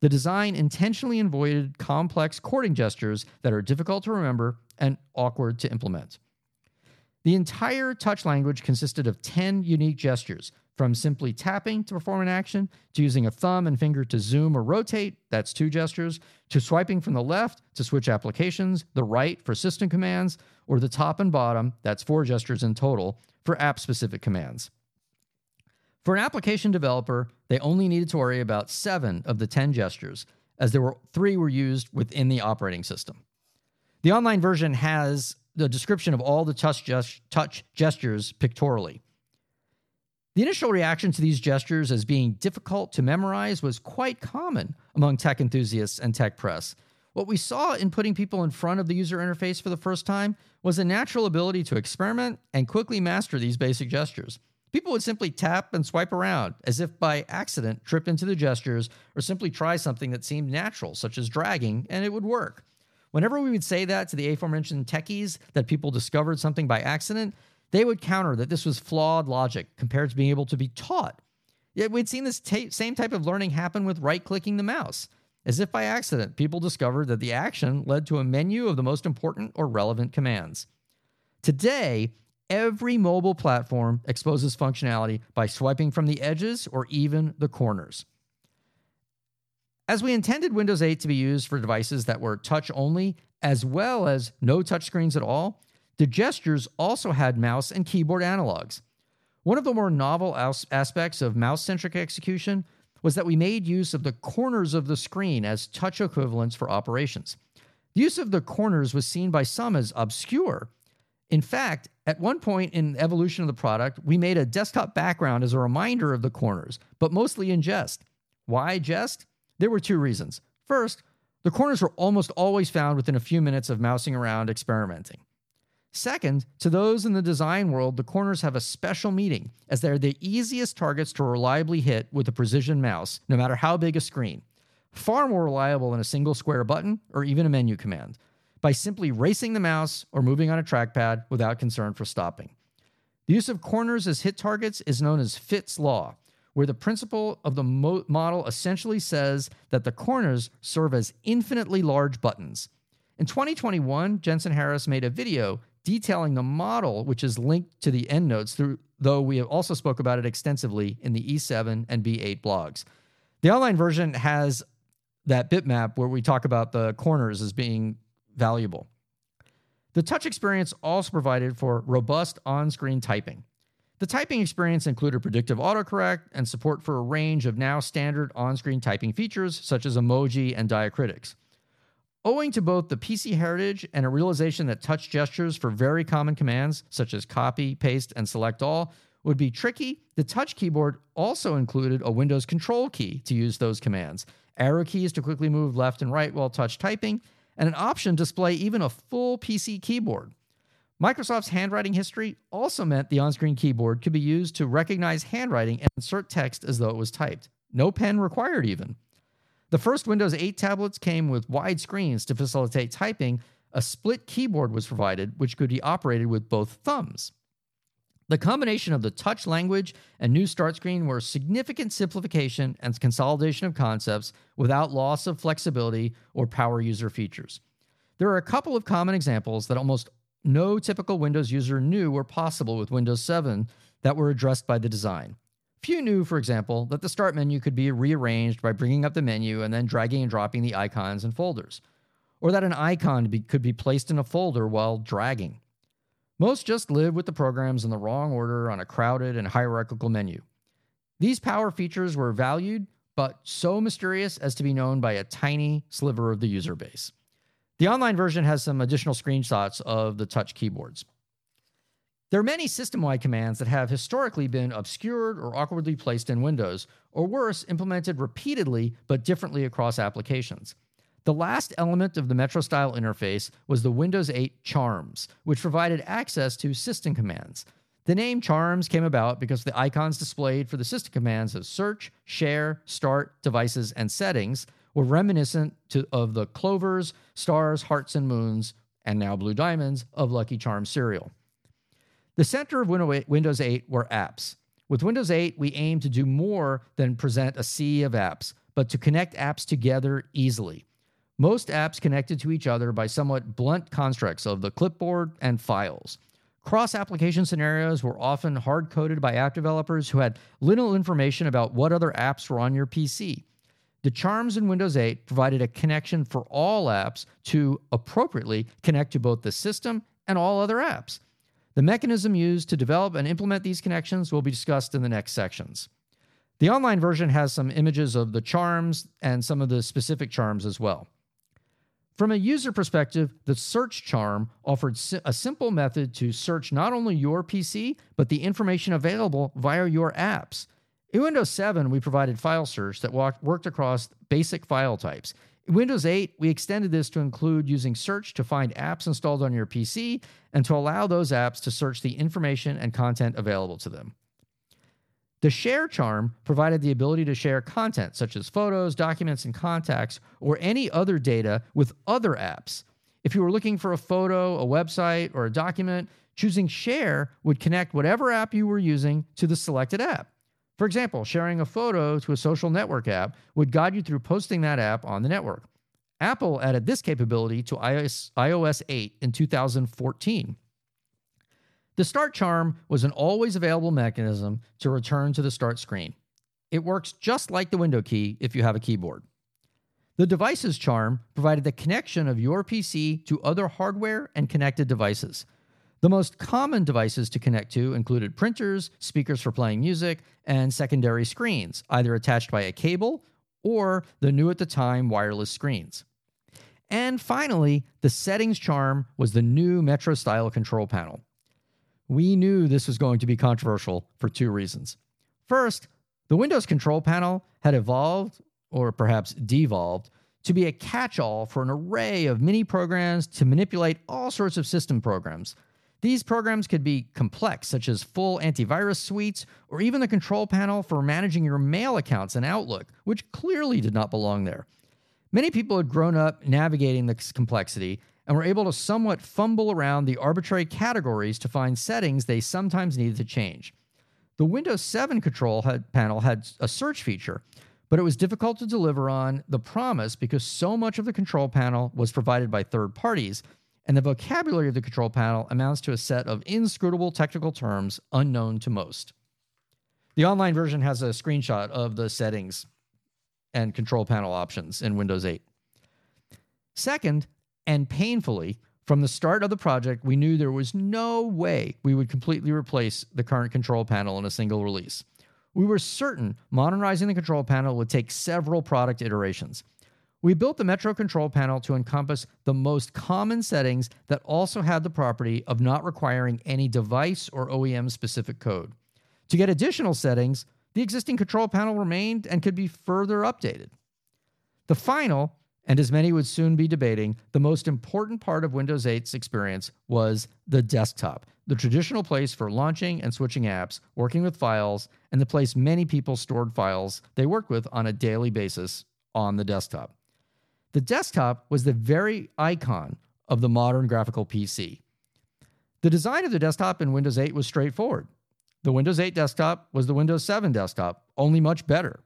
The design intentionally avoided complex chording gestures that are difficult to remember and awkward to implement. The entire touch language consisted of 10 unique gestures, from simply tapping to perform an action, to using a thumb and finger to zoom or rotate, that's two gestures, to swiping from the left to switch applications, the right for system commands, or the top and bottom, that's four gestures in total, for app specific commands. For an application developer, they only needed to worry about seven of the 10 gestures, as there were three were used within the operating system. The online version has the description of all the touch, gest- touch gestures pictorially. The initial reaction to these gestures as being difficult to memorize was quite common among tech enthusiasts and tech press. What we saw in putting people in front of the user interface for the first time was a natural ability to experiment and quickly master these basic gestures. People would simply tap and swipe around as if by accident trip into the gestures or simply try something that seemed natural, such as dragging, and it would work. Whenever we would say that to the aforementioned techies that people discovered something by accident, they would counter that this was flawed logic compared to being able to be taught. Yet we'd seen this ta- same type of learning happen with right clicking the mouse. As if by accident, people discovered that the action led to a menu of the most important or relevant commands. Today, every mobile platform exposes functionality by swiping from the edges or even the corners. As we intended Windows 8 to be used for devices that were touch only, as well as no touchscreens at all, the gestures also had mouse and keyboard analogs. One of the more novel as- aspects of mouse centric execution was that we made use of the corners of the screen as touch equivalents for operations. The use of the corners was seen by some as obscure. In fact, at one point in evolution of the product, we made a desktop background as a reminder of the corners, but mostly in jest. Why jest? There were two reasons. First, the corners were almost always found within a few minutes of mousing around experimenting. Second, to those in the design world, the corners have a special meaning, as they're the easiest targets to reliably hit with a precision mouse, no matter how big a screen. Far more reliable than a single square button or even a menu command, by simply racing the mouse or moving on a trackpad without concern for stopping. The use of corners as hit targets is known as Fitts' Law, where the principle of the mo- model essentially says that the corners serve as infinitely large buttons. In 2021, Jensen Harris made a video detailing the model, which is linked to the endnotes, through, though we have also spoke about it extensively in the E7 and B8 blogs. The online version has that bitmap where we talk about the corners as being valuable. The touch experience also provided for robust on screen typing. The typing experience included predictive autocorrect and support for a range of now standard on screen typing features such as emoji and diacritics. Owing to both the PC heritage and a realization that touch gestures for very common commands such as copy, paste, and select all would be tricky, the touch keyboard also included a Windows control key to use those commands, arrow keys to quickly move left and right while touch typing, and an option to display even a full PC keyboard. Microsoft's handwriting history also meant the on screen keyboard could be used to recognize handwriting and insert text as though it was typed. No pen required, even. The first Windows 8 tablets came with wide screens to facilitate typing. A split keyboard was provided, which could be operated with both thumbs. The combination of the touch language and new start screen were significant simplification and consolidation of concepts without loss of flexibility or power user features. There are a couple of common examples that almost no typical Windows user knew were possible with Windows 7 that were addressed by the design. Few knew, for example, that the start menu could be rearranged by bringing up the menu and then dragging and dropping the icons and folders, or that an icon could be placed in a folder while dragging. Most just live with the programs in the wrong order on a crowded and hierarchical menu. These power features were valued, but so mysterious as to be known by a tiny sliver of the user base. The online version has some additional screenshots of the touch keyboards. There are many system wide commands that have historically been obscured or awkwardly placed in Windows, or worse, implemented repeatedly but differently across applications. The last element of the Metro style interface was the Windows 8 Charms, which provided access to system commands. The name Charms came about because the icons displayed for the system commands of search, share, start, devices, and settings were reminiscent to, of the clovers, stars, hearts, and moons, and now blue diamonds of Lucky Charms cereal. The center of Windows 8 were apps. With Windows 8, we aim to do more than present a sea of apps, but to connect apps together easily. Most apps connected to each other by somewhat blunt constructs of the clipboard and files. Cross application scenarios were often hard coded by app developers who had little information about what other apps were on your PC. The charms in Windows 8 provided a connection for all apps to appropriately connect to both the system and all other apps. The mechanism used to develop and implement these connections will be discussed in the next sections. The online version has some images of the charms and some of the specific charms as well. From a user perspective, the search charm offered a simple method to search not only your PC, but the information available via your apps. In Windows 7, we provided file search that worked across basic file types. In Windows 8, we extended this to include using search to find apps installed on your PC and to allow those apps to search the information and content available to them. The share charm provided the ability to share content such as photos, documents, and contacts, or any other data with other apps. If you were looking for a photo, a website, or a document, choosing share would connect whatever app you were using to the selected app. For example, sharing a photo to a social network app would guide you through posting that app on the network. Apple added this capability to iOS, iOS 8 in 2014. The start charm was an always available mechanism to return to the start screen. It works just like the window key if you have a keyboard. The devices charm provided the connection of your PC to other hardware and connected devices. The most common devices to connect to included printers, speakers for playing music, and secondary screens, either attached by a cable or the new at the time wireless screens. And finally, the settings charm was the new Metro style control panel. We knew this was going to be controversial for two reasons. First, the Windows control panel had evolved, or perhaps devolved, to be a catch all for an array of mini programs to manipulate all sorts of system programs these programs could be complex, such as full antivirus suites, or even the control panel for managing your mail accounts in Outlook, which clearly did not belong there. Many people had grown up navigating this complexity and were able to somewhat fumble around the arbitrary categories to find settings they sometimes needed to change. The Windows 7 control had, panel had a search feature, but it was difficult to deliver on the promise because so much of the control panel was provided by third parties and the vocabulary of the control panel amounts to a set of inscrutable technical terms unknown to most. The online version has a screenshot of the settings and control panel options in Windows 8. Second, and painfully, from the start of the project, we knew there was no way we would completely replace the current control panel in a single release. We were certain modernizing the control panel would take several product iterations. We built the Metro control panel to encompass the most common settings that also had the property of not requiring any device or OEM specific code. To get additional settings, the existing control panel remained and could be further updated. The final, and as many would soon be debating, the most important part of Windows 8's experience was the desktop, the traditional place for launching and switching apps, working with files, and the place many people stored files they worked with on a daily basis on the desktop. The desktop was the very icon of the modern graphical PC. The design of the desktop in Windows 8 was straightforward. The Windows 8 desktop was the Windows 7 desktop, only much better.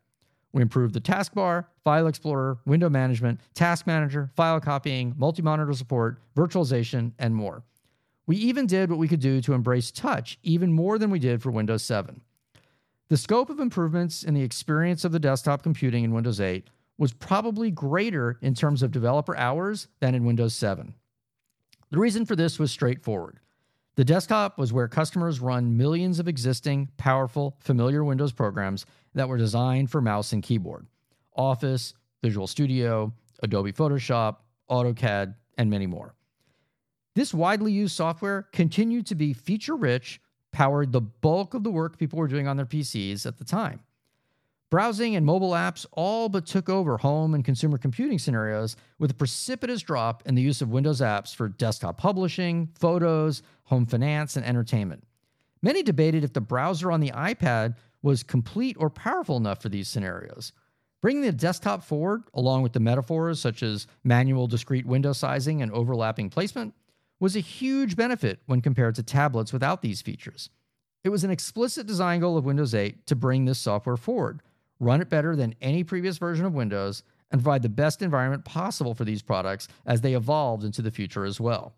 We improved the taskbar, file explorer, window management, task manager, file copying, multi monitor support, virtualization, and more. We even did what we could do to embrace touch even more than we did for Windows 7. The scope of improvements in the experience of the desktop computing in Windows 8 was probably greater in terms of developer hours than in Windows 7. The reason for this was straightforward. The desktop was where customers run millions of existing, powerful, familiar Windows programs that were designed for mouse and keyboard Office, Visual Studio, Adobe Photoshop, AutoCAD, and many more. This widely used software continued to be feature rich, powered the bulk of the work people were doing on their PCs at the time. Browsing and mobile apps all but took over home and consumer computing scenarios with a precipitous drop in the use of Windows apps for desktop publishing, photos, home finance, and entertainment. Many debated if the browser on the iPad was complete or powerful enough for these scenarios. Bringing the desktop forward, along with the metaphors such as manual discrete window sizing and overlapping placement, was a huge benefit when compared to tablets without these features. It was an explicit design goal of Windows 8 to bring this software forward, run it better than any previous version of Windows, and provide the best environment possible for these products as they evolved into the future as well.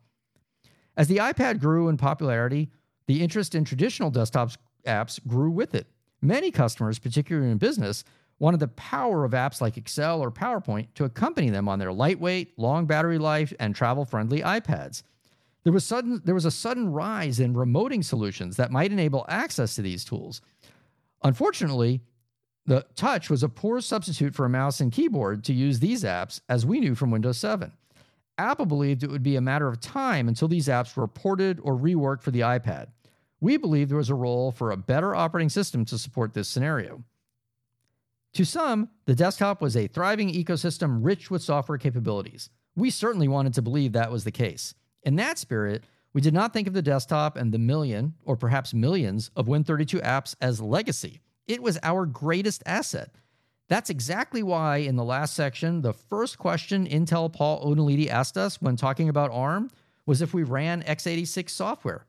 As the iPad grew in popularity, the interest in traditional desktop apps grew with it. Many customers, particularly in business, wanted the power of apps like Excel or PowerPoint to accompany them on their lightweight, long battery life, and travel friendly iPads. There was, sudden, there was a sudden rise in remoting solutions that might enable access to these tools. Unfortunately, the touch was a poor substitute for a mouse and keyboard to use these apps, as we knew from Windows 7. Apple believed it would be a matter of time until these apps were ported or reworked for the iPad. We believed there was a role for a better operating system to support this scenario. To some, the desktop was a thriving ecosystem rich with software capabilities. We certainly wanted to believe that was the case. In that spirit, we did not think of the desktop and the million, or perhaps millions, of Win32 apps as legacy. It was our greatest asset. That's exactly why, in the last section, the first question Intel Paul Otellini asked us when talking about ARM was if we ran x86 software.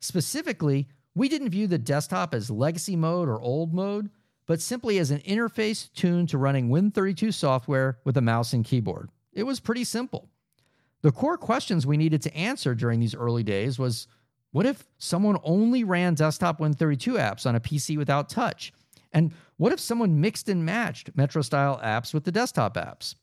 Specifically, we didn't view the desktop as legacy mode or old mode, but simply as an interface tuned to running Win32 software with a mouse and keyboard. It was pretty simple. The core questions we needed to answer during these early days was what if someone only ran desktop Win32 apps on a PC without touch? And what if someone mixed and matched Metro style apps with the desktop apps?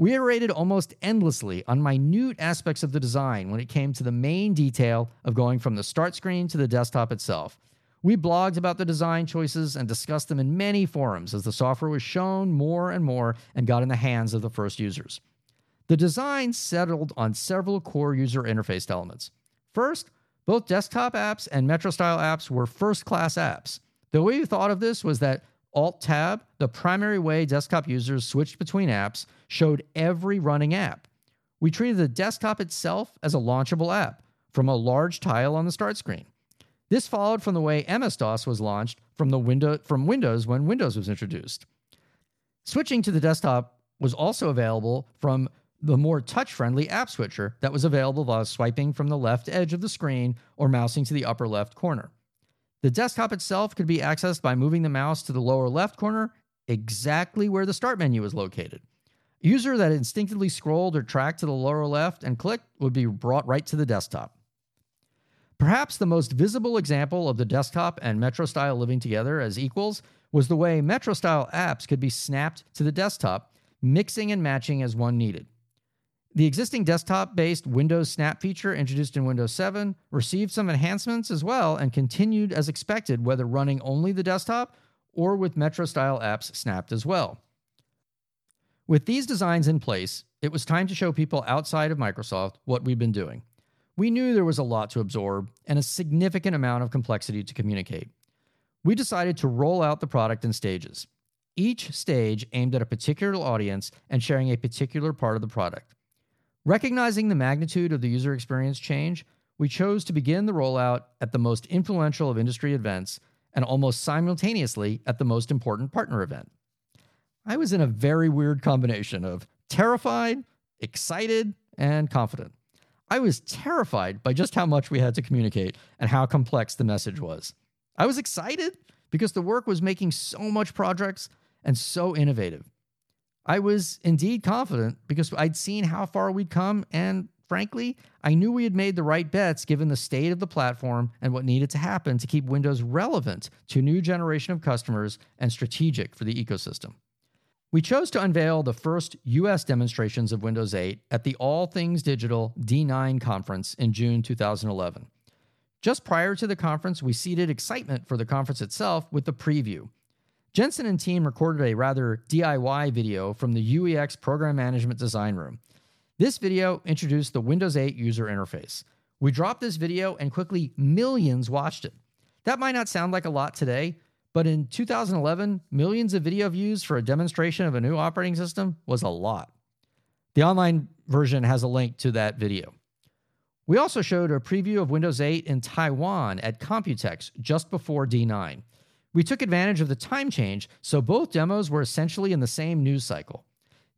We iterated almost endlessly on minute aspects of the design when it came to the main detail of going from the start screen to the desktop itself. We blogged about the design choices and discussed them in many forums as the software was shown more and more and got in the hands of the first users. The design settled on several core user interface elements. First, both desktop apps and Metro style apps were first class apps. The way we thought of this was that Alt Tab, the primary way desktop users switched between apps, showed every running app. We treated the desktop itself as a launchable app from a large tile on the start screen. This followed from the way MS DOS was launched from, the window, from Windows when Windows was introduced. Switching to the desktop was also available from the more touch friendly app switcher that was available while swiping from the left edge of the screen or mousing to the upper left corner. The desktop itself could be accessed by moving the mouse to the lower left corner, exactly where the start menu is located. A user that instinctively scrolled or tracked to the lower left and clicked would be brought right to the desktop. Perhaps the most visible example of the desktop and Metro style living together as equals was the way Metro style apps could be snapped to the desktop, mixing and matching as one needed. The existing desktop based Windows Snap feature introduced in Windows 7 received some enhancements as well and continued as expected, whether running only the desktop or with Metro style apps snapped as well. With these designs in place, it was time to show people outside of Microsoft what we've been doing. We knew there was a lot to absorb and a significant amount of complexity to communicate. We decided to roll out the product in stages, each stage aimed at a particular audience and sharing a particular part of the product. Recognizing the magnitude of the user experience change, we chose to begin the rollout at the most influential of industry events and almost simultaneously at the most important partner event. I was in a very weird combination of terrified, excited, and confident. I was terrified by just how much we had to communicate and how complex the message was. I was excited because the work was making so much progress and so innovative. I was indeed confident because I'd seen how far we'd come, and frankly, I knew we had made the right bets given the state of the platform and what needed to happen to keep Windows relevant to a new generation of customers and strategic for the ecosystem. We chose to unveil the first US demonstrations of Windows 8 at the All Things Digital D9 conference in June 2011. Just prior to the conference, we seeded excitement for the conference itself with the preview, Jensen and team recorded a rather DIY video from the UEX Program Management Design Room. This video introduced the Windows 8 user interface. We dropped this video and quickly millions watched it. That might not sound like a lot today, but in 2011, millions of video views for a demonstration of a new operating system was a lot. The online version has a link to that video. We also showed a preview of Windows 8 in Taiwan at Computex just before D9. We took advantage of the time change, so both demos were essentially in the same news cycle.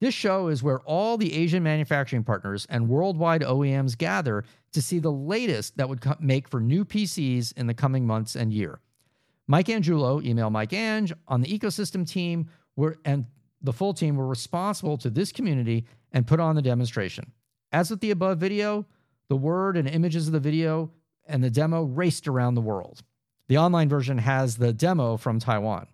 This show is where all the Asian manufacturing partners and worldwide OEMs gather to see the latest that would co- make for new PCs in the coming months and year. Mike Angiulo, email Mike Ange, on the ecosystem team were, and the full team were responsible to this community and put on the demonstration. As with the above video, the word and images of the video and the demo raced around the world. The online version has the demo from Taiwan.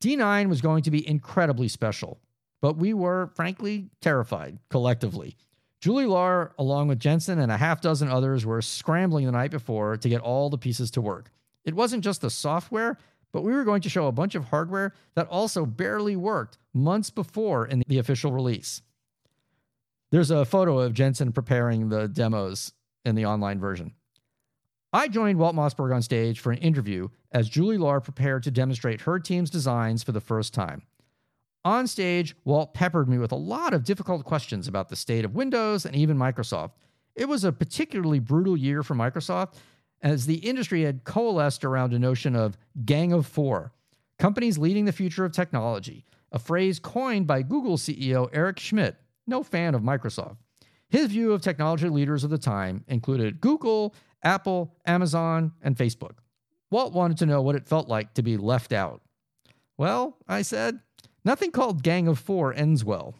D9 was going to be incredibly special, but we were, frankly, terrified collectively. Julie Lahr, along with Jensen and a half dozen others, were scrambling the night before to get all the pieces to work. It wasn't just the software, but we were going to show a bunch of hardware that also barely worked months before in the official release. There's a photo of Jensen preparing the demos in the online version. I joined Walt Mossberg on stage for an interview as Julie Lahr prepared to demonstrate her team's designs for the first time. On stage, Walt peppered me with a lot of difficult questions about the state of Windows and even Microsoft. It was a particularly brutal year for Microsoft as the industry had coalesced around a notion of gang of four, companies leading the future of technology, a phrase coined by Google CEO Eric Schmidt, no fan of Microsoft. His view of technology leaders of the time included Google, Apple, Amazon, and Facebook. Walt wanted to know what it felt like to be left out. Well, I said, nothing called Gang of Four ends well.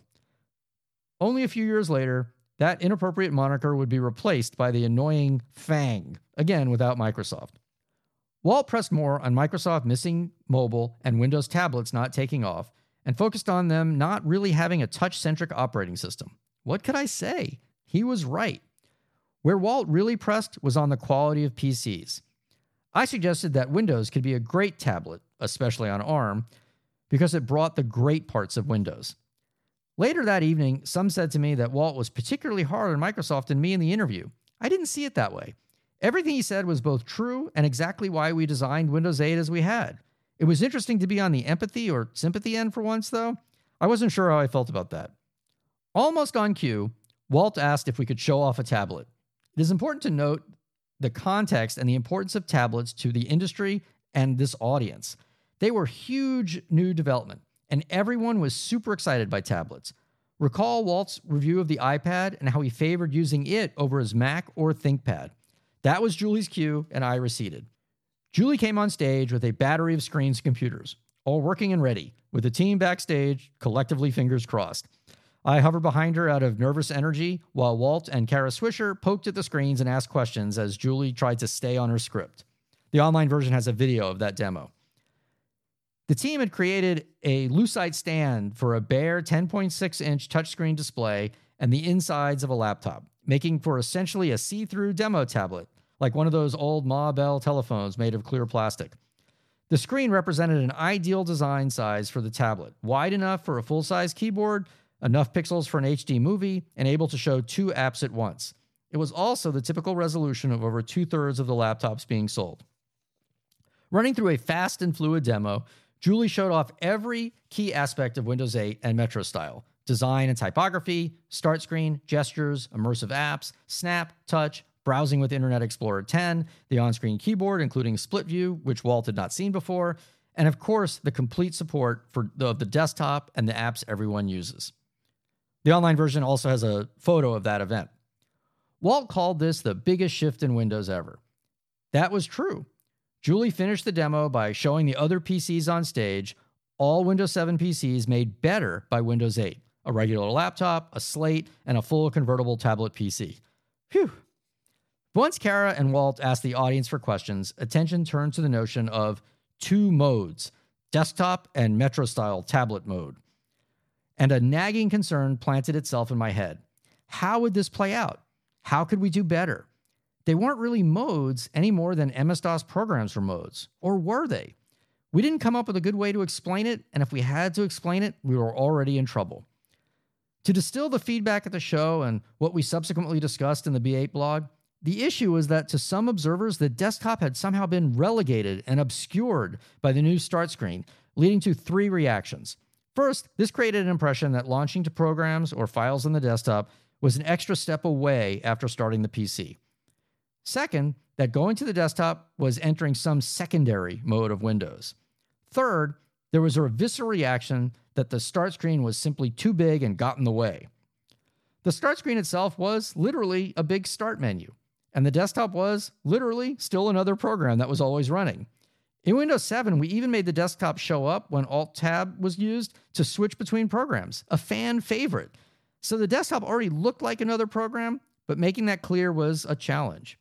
Only a few years later, that inappropriate moniker would be replaced by the annoying FANG, again without Microsoft. Walt pressed more on Microsoft missing mobile and Windows tablets not taking off, and focused on them not really having a touch centric operating system. What could I say? He was right. Where Walt really pressed was on the quality of PCs. I suggested that Windows could be a great tablet, especially on ARM, because it brought the great parts of Windows. Later that evening, some said to me that Walt was particularly hard on Microsoft and me in the interview. I didn't see it that way. Everything he said was both true and exactly why we designed Windows 8 as we had. It was interesting to be on the empathy or sympathy end for once, though. I wasn't sure how I felt about that. Almost on cue, Walt asked if we could show off a tablet. It is important to note the context and the importance of tablets to the industry and this audience. They were huge new development, and everyone was super excited by tablets. Recall Walt's review of the iPad and how he favored using it over his Mac or ThinkPad. That was Julie's cue, and I receded. Julie came on stage with a battery of screens and computers, all working and ready, with the team backstage, collectively fingers crossed. I hovered behind her out of nervous energy while Walt and Kara Swisher poked at the screens and asked questions as Julie tried to stay on her script. The online version has a video of that demo. The team had created a Lucite stand for a bare 10.6 inch touchscreen display and the insides of a laptop, making for essentially a see through demo tablet, like one of those old Ma Bell telephones made of clear plastic. The screen represented an ideal design size for the tablet, wide enough for a full size keyboard enough pixels for an HD movie, and able to show two apps at once. It was also the typical resolution of over two thirds of the laptops being sold. Running through a fast and fluid demo, Julie showed off every key aspect of Windows 8 and Metro style design and typography, start screen, gestures, immersive apps, snap, touch, browsing with Internet Explorer 10, the on screen keyboard, including split view, which Walt had not seen before, and of course, the complete support for the, the desktop and the apps everyone uses. The online version also has a photo of that event. Walt called this the biggest shift in Windows ever. That was true. Julie finished the demo by showing the other PCs on stage, all Windows 7 PCs made better by Windows 8 a regular laptop, a slate, and a full convertible tablet PC. Phew. Once Kara and Walt asked the audience for questions, attention turned to the notion of two modes desktop and Metro style tablet mode and a nagging concern planted itself in my head. How would this play out? How could we do better? They weren't really modes any more than MS DOS programs were modes, or were they? We didn't come up with a good way to explain it, and if we had to explain it, we were already in trouble. To distill the feedback at the show and what we subsequently discussed in the B8 blog, the issue was that to some observers, the desktop had somehow been relegated and obscured by the new start screen, leading to three reactions. First, this created an impression that launching to programs or files on the desktop was an extra step away after starting the PC. Second, that going to the desktop was entering some secondary mode of Windows. Third, there was a visceral reaction that the start screen was simply too big and got in the way. The start screen itself was literally a big start menu, and the desktop was literally still another program that was always running. In Windows 7, we even made the desktop show up when Alt Tab was used to switch between programs, a fan favorite. So the desktop already looked like another program, but making that clear was a challenge.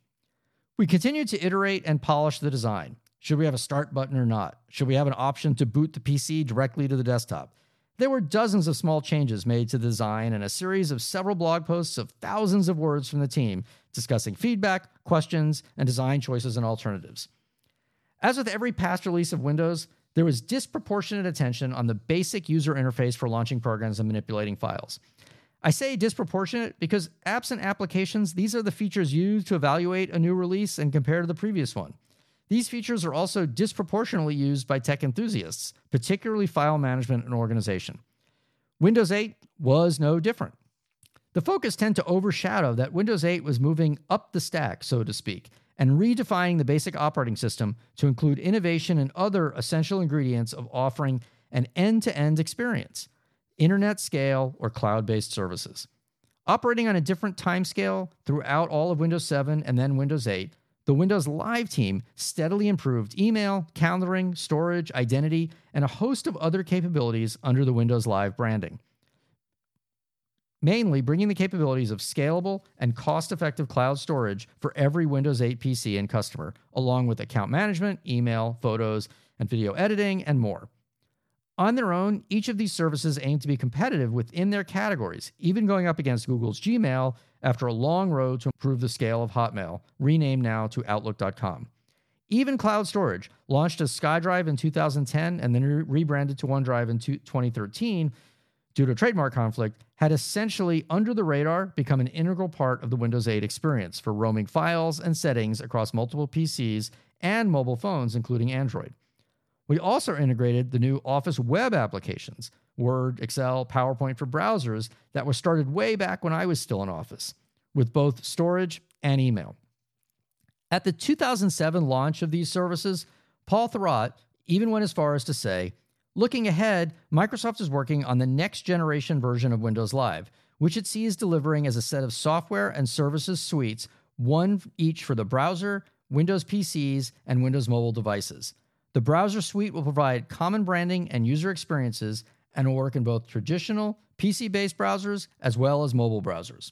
We continued to iterate and polish the design. Should we have a start button or not? Should we have an option to boot the PC directly to the desktop? There were dozens of small changes made to the design and a series of several blog posts of thousands of words from the team discussing feedback, questions, and design choices and alternatives. As with every past release of Windows, there was disproportionate attention on the basic user interface for launching programs and manipulating files. I say disproportionate because apps and applications, these are the features used to evaluate a new release and compare to the previous one. These features are also disproportionately used by tech enthusiasts, particularly file management and organization. Windows 8 was no different. The focus tend to overshadow that Windows 8 was moving up the stack, so to speak, and redefining the basic operating system to include innovation and other essential ingredients of offering an end to end experience, internet scale, or cloud based services. Operating on a different timescale throughout all of Windows 7 and then Windows 8, the Windows Live team steadily improved email, calendaring, storage, identity, and a host of other capabilities under the Windows Live branding mainly bringing the capabilities of scalable and cost effective cloud storage for every Windows 8 PC and customer, along with account management, email, photos, and video editing, and more. On their own, each of these services aim to be competitive within their categories, even going up against Google's Gmail after a long road to improve the scale of Hotmail, renamed now to Outlook.com. Even cloud storage, launched as SkyDrive in 2010 and then re- rebranded to OneDrive in 2013 due to trademark conflict, had essentially under the radar become an integral part of the Windows 8 experience for roaming files and settings across multiple PCs and mobile phones, including Android. We also integrated the new Office web applications, Word, Excel, PowerPoint for browsers, that were started way back when I was still in Office, with both storage and email. At the 2007 launch of these services, Paul Thurrott even went as far as to say, looking ahead, Microsoft is working on the next generation version of Windows Live, which it sees delivering as a set of software and services suites, one each for the browser, Windows PCs, and Windows mobile devices. The browser suite will provide common branding and user experiences and will work in both traditional PC based browsers as well as mobile browsers.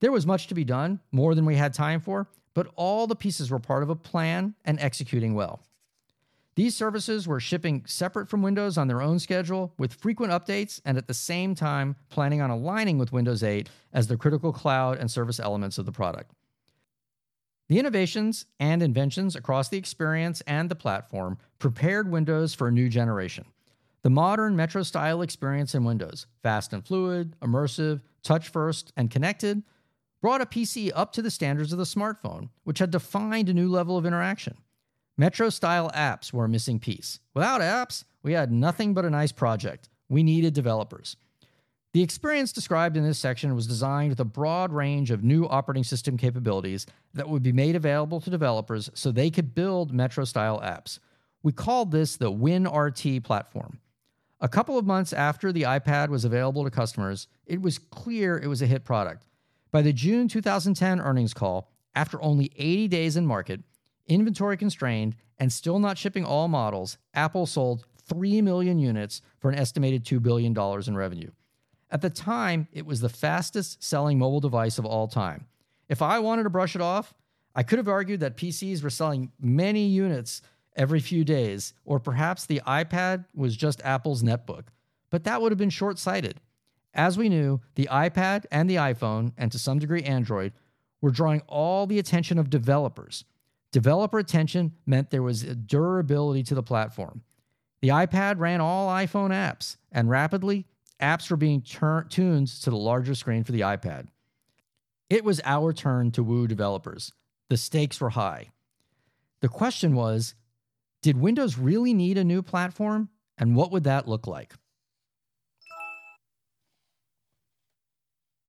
There was much to be done, more than we had time for, but all the pieces were part of a plan and executing well. These services were shipping separate from Windows on their own schedule with frequent updates and at the same time planning on aligning with Windows 8 as the critical cloud and service elements of the product. The innovations and inventions across the experience and the platform prepared Windows for a new generation. The modern Metro style experience in Windows, fast and fluid, immersive, touch first, and connected, brought a PC up to the standards of the smartphone, which had defined a new level of interaction. Metro style apps were a missing piece. Without apps, we had nothing but a nice project. We needed developers. The experience described in this section was designed with a broad range of new operating system capabilities that would be made available to developers so they could build Metro style apps. We called this the WinRT platform. A couple of months after the iPad was available to customers, it was clear it was a hit product. By the June 2010 earnings call, after only 80 days in market, inventory constrained, and still not shipping all models, Apple sold 3 million units for an estimated $2 billion in revenue. At the time, it was the fastest selling mobile device of all time. If I wanted to brush it off, I could have argued that PCs were selling many units every few days, or perhaps the iPad was just Apple's netbook. But that would have been short sighted. As we knew, the iPad and the iPhone, and to some degree Android, were drawing all the attention of developers. Developer attention meant there was a durability to the platform. The iPad ran all iPhone apps, and rapidly, apps were being tur- tuned to the larger screen for the iPad. It was our turn to woo developers. The stakes were high. The question was did Windows really need a new platform, and what would that look like?